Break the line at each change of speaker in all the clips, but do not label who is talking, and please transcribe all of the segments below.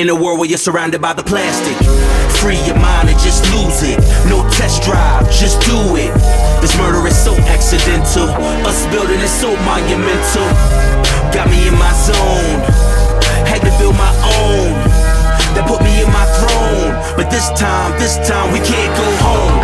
In a world where you're surrounded by the plastic. Free your mind and just lose it. No test drive, just do it. This murder is so accidental. Us building is so monumental. Got me in my zone had to build my own that put me in my throne. But this time, this time we can't go home.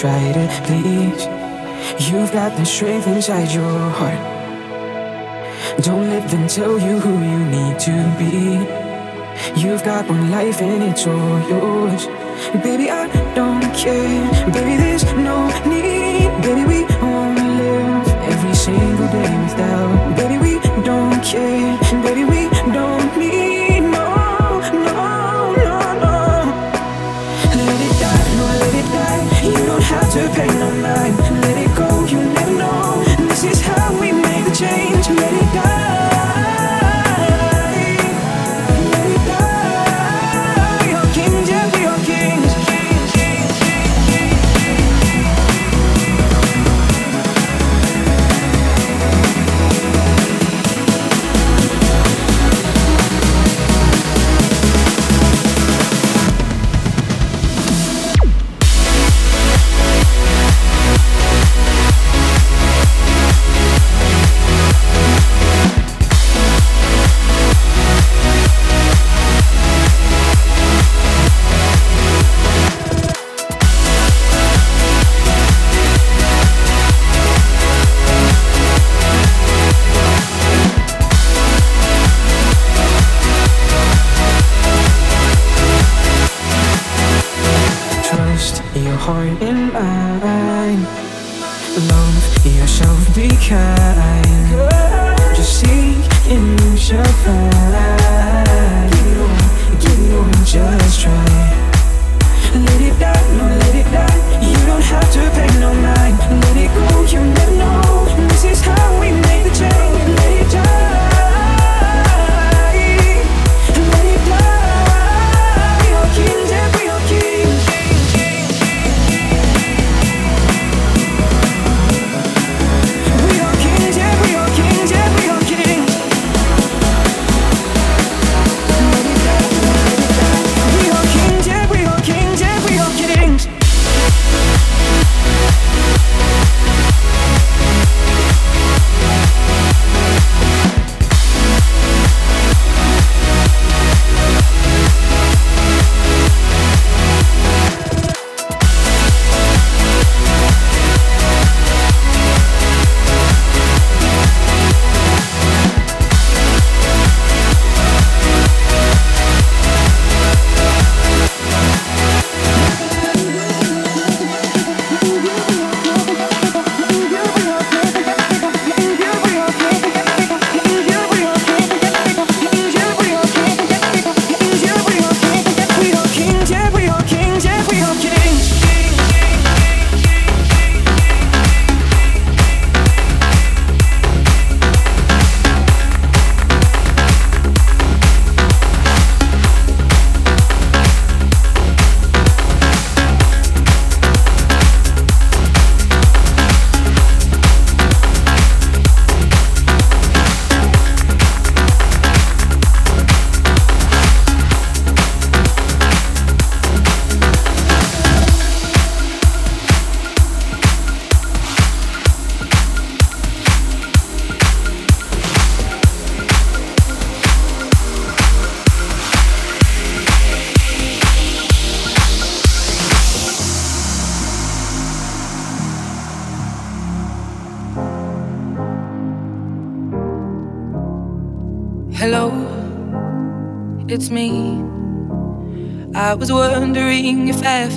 try to please.
You've got the strength inside your heart. Don't let them tell you who you need to be. You've got one life and it's all yours. Baby, I don't care. Baby, there's no need. Baby, we only live every single day without. to pay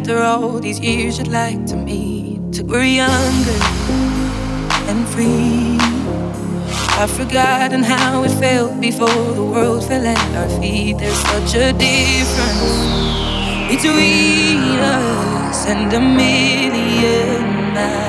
After all these years, you'd like to meet. Till we're younger and free. I've forgotten how it felt before the world fell at our feet. There's such a difference between us and a million miles.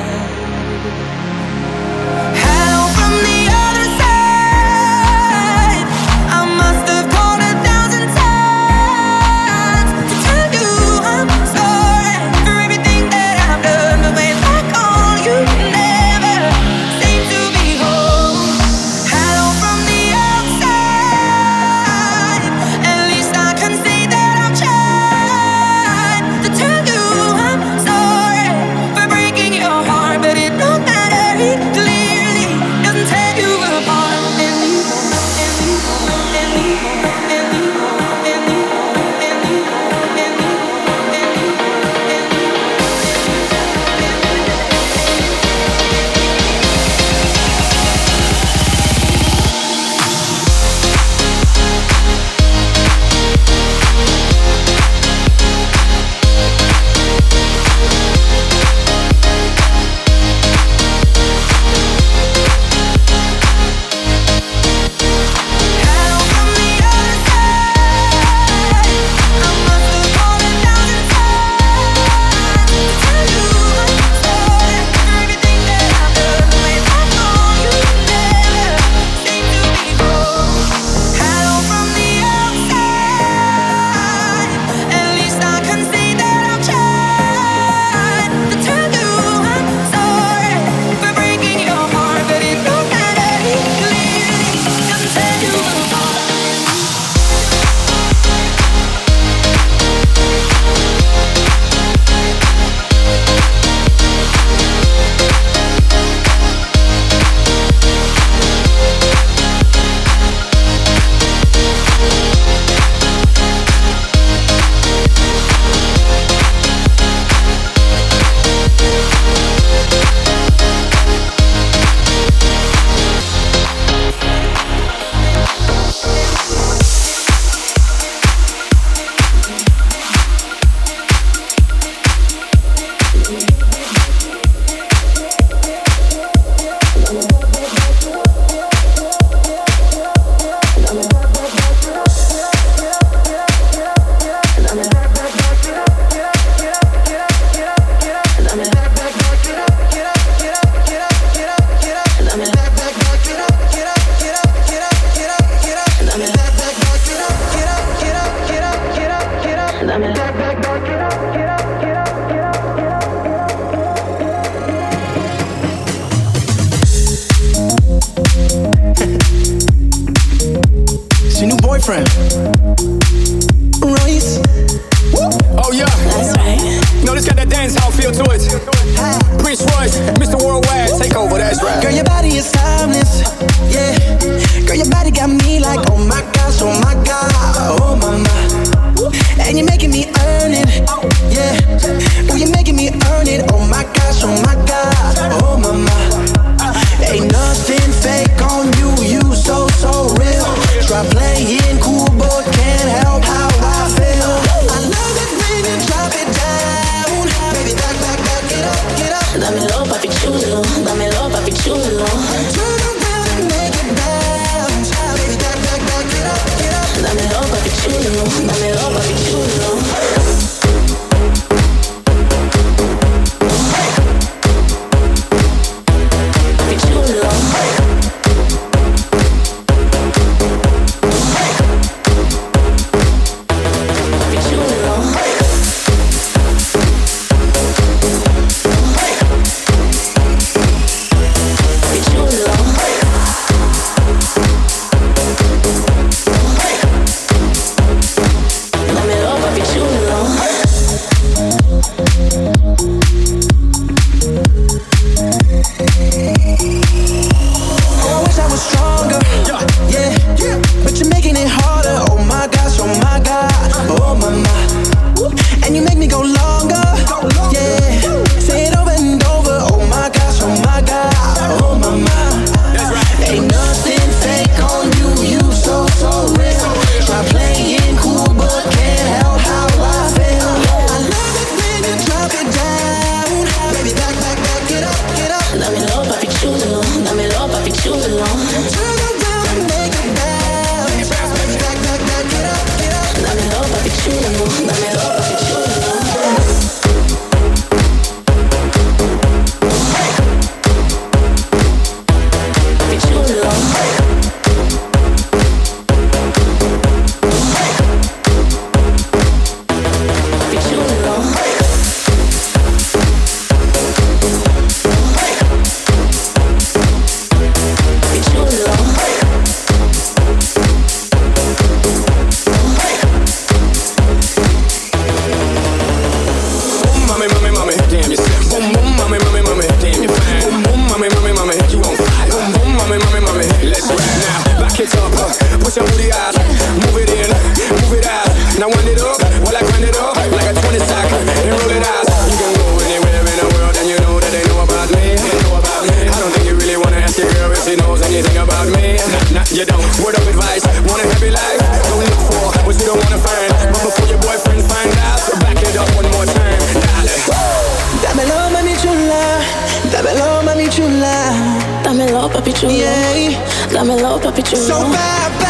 So
bad, bad.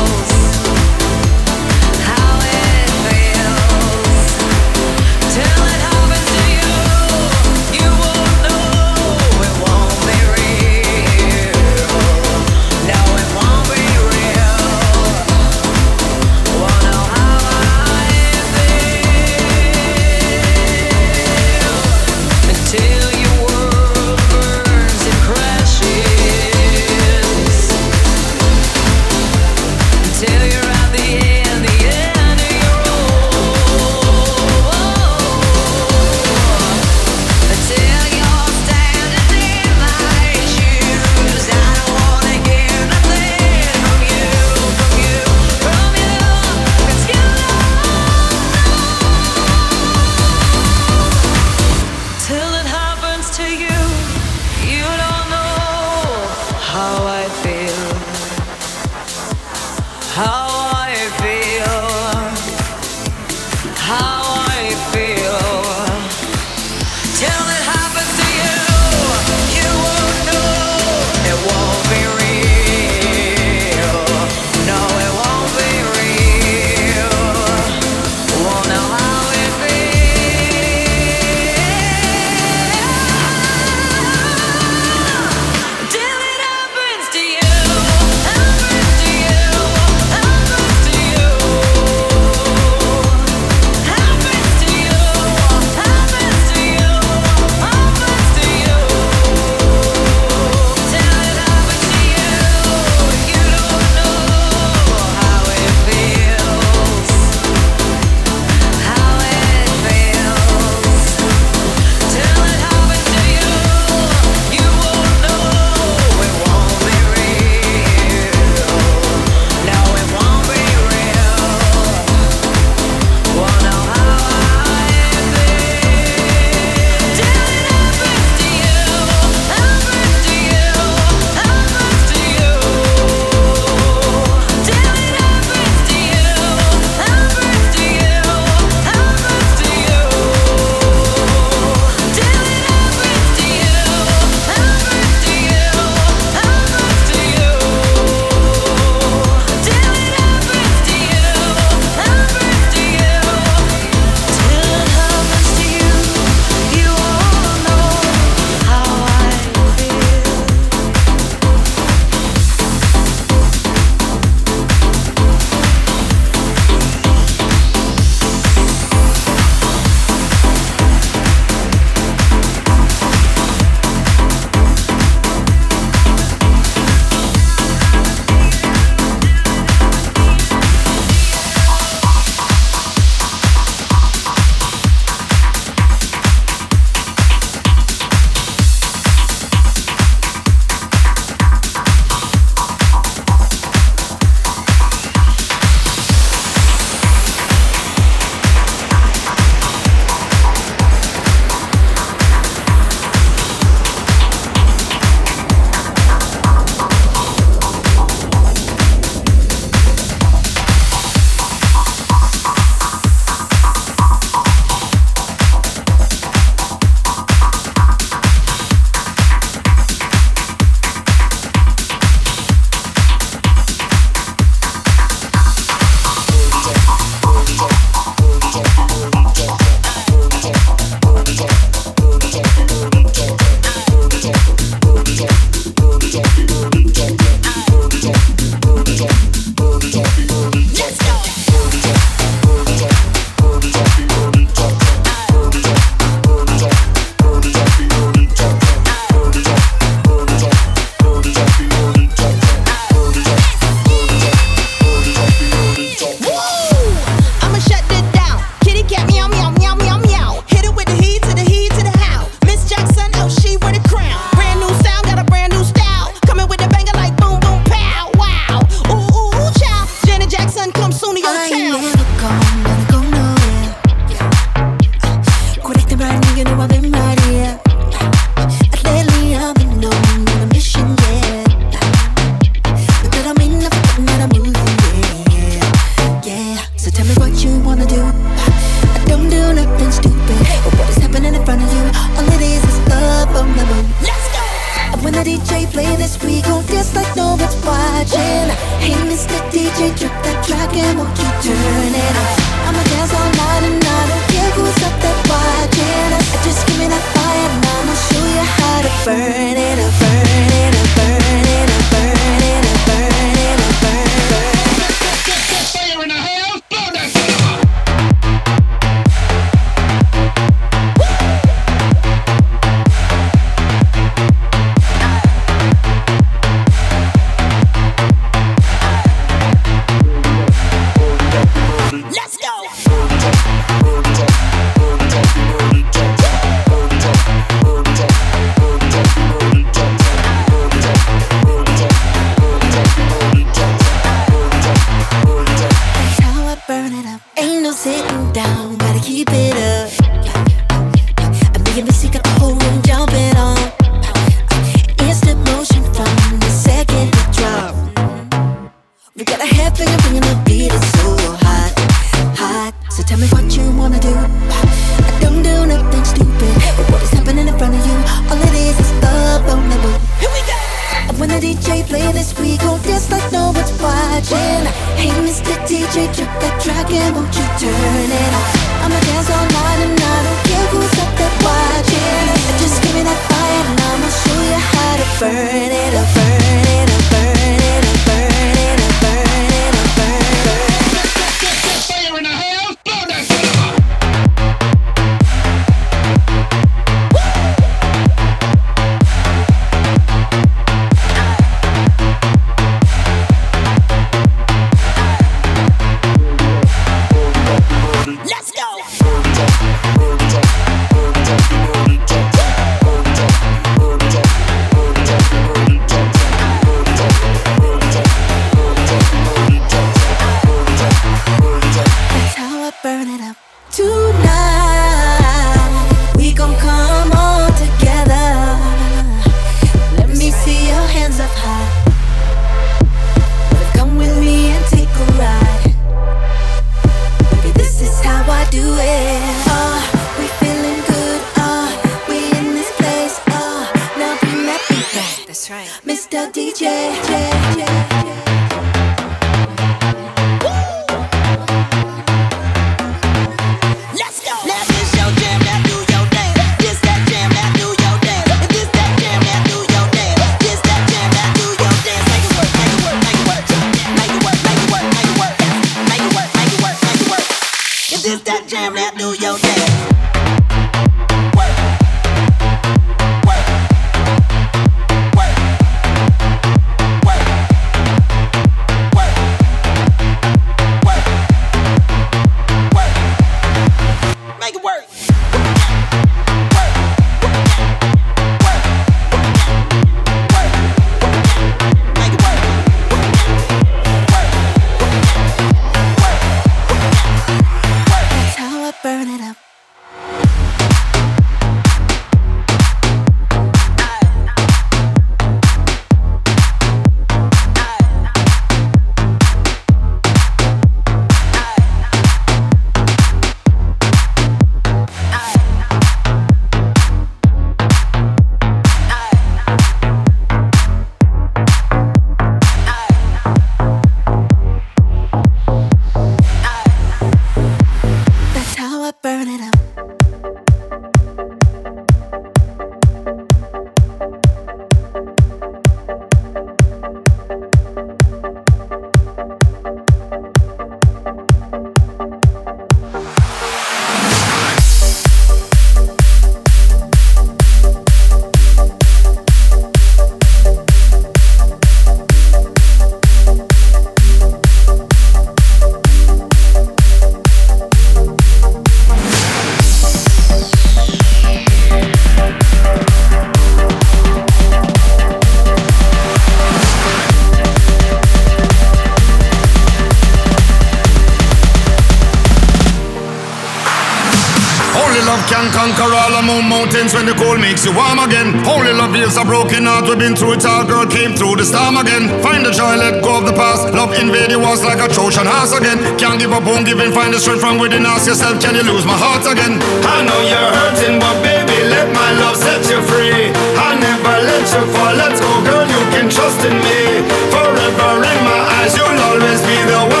can
conquer all the moon mountains when the cold makes you warm again. Holy love heals a broken heart, we've been through it all, girl, came through the storm again. Find the joy, let go of the past. Love invade the walls like a Trojan horse again. Can't give up, won't give in, find the strength from within. Ask yourself, can you lose my heart again? I know you're hurting, but baby, let my love set you free. I never let you fall, let's go, girl, you can trust in me. Forever in my eyes, you'll always be the one.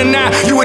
And out, you were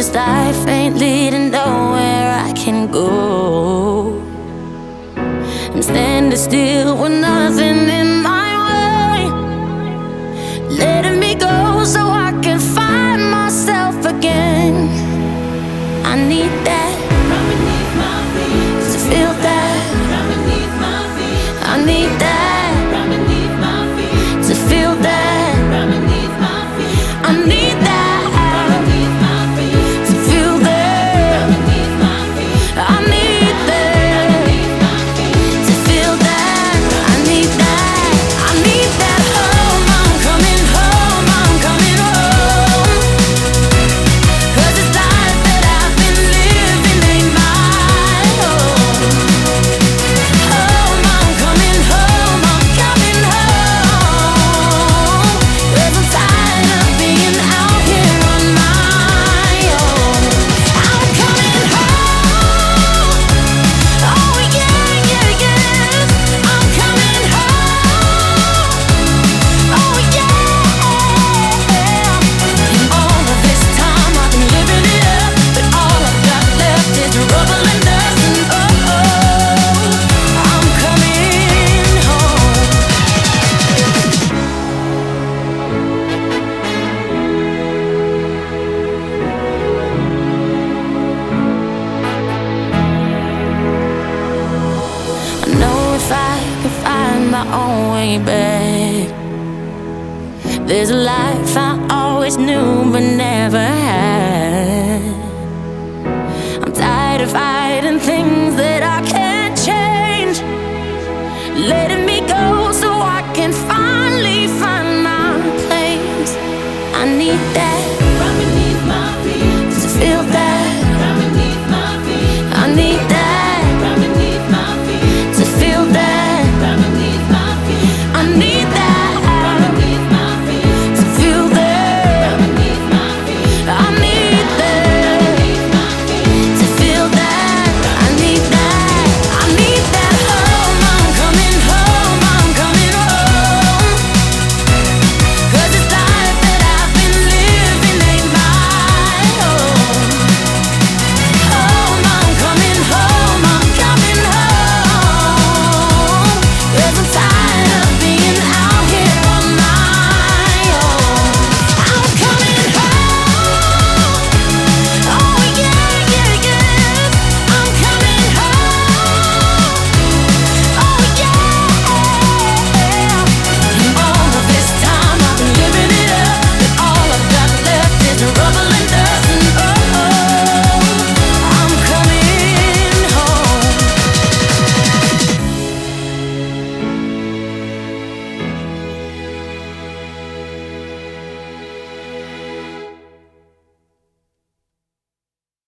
just life ain't leading nowhere I can go. I'm standing still when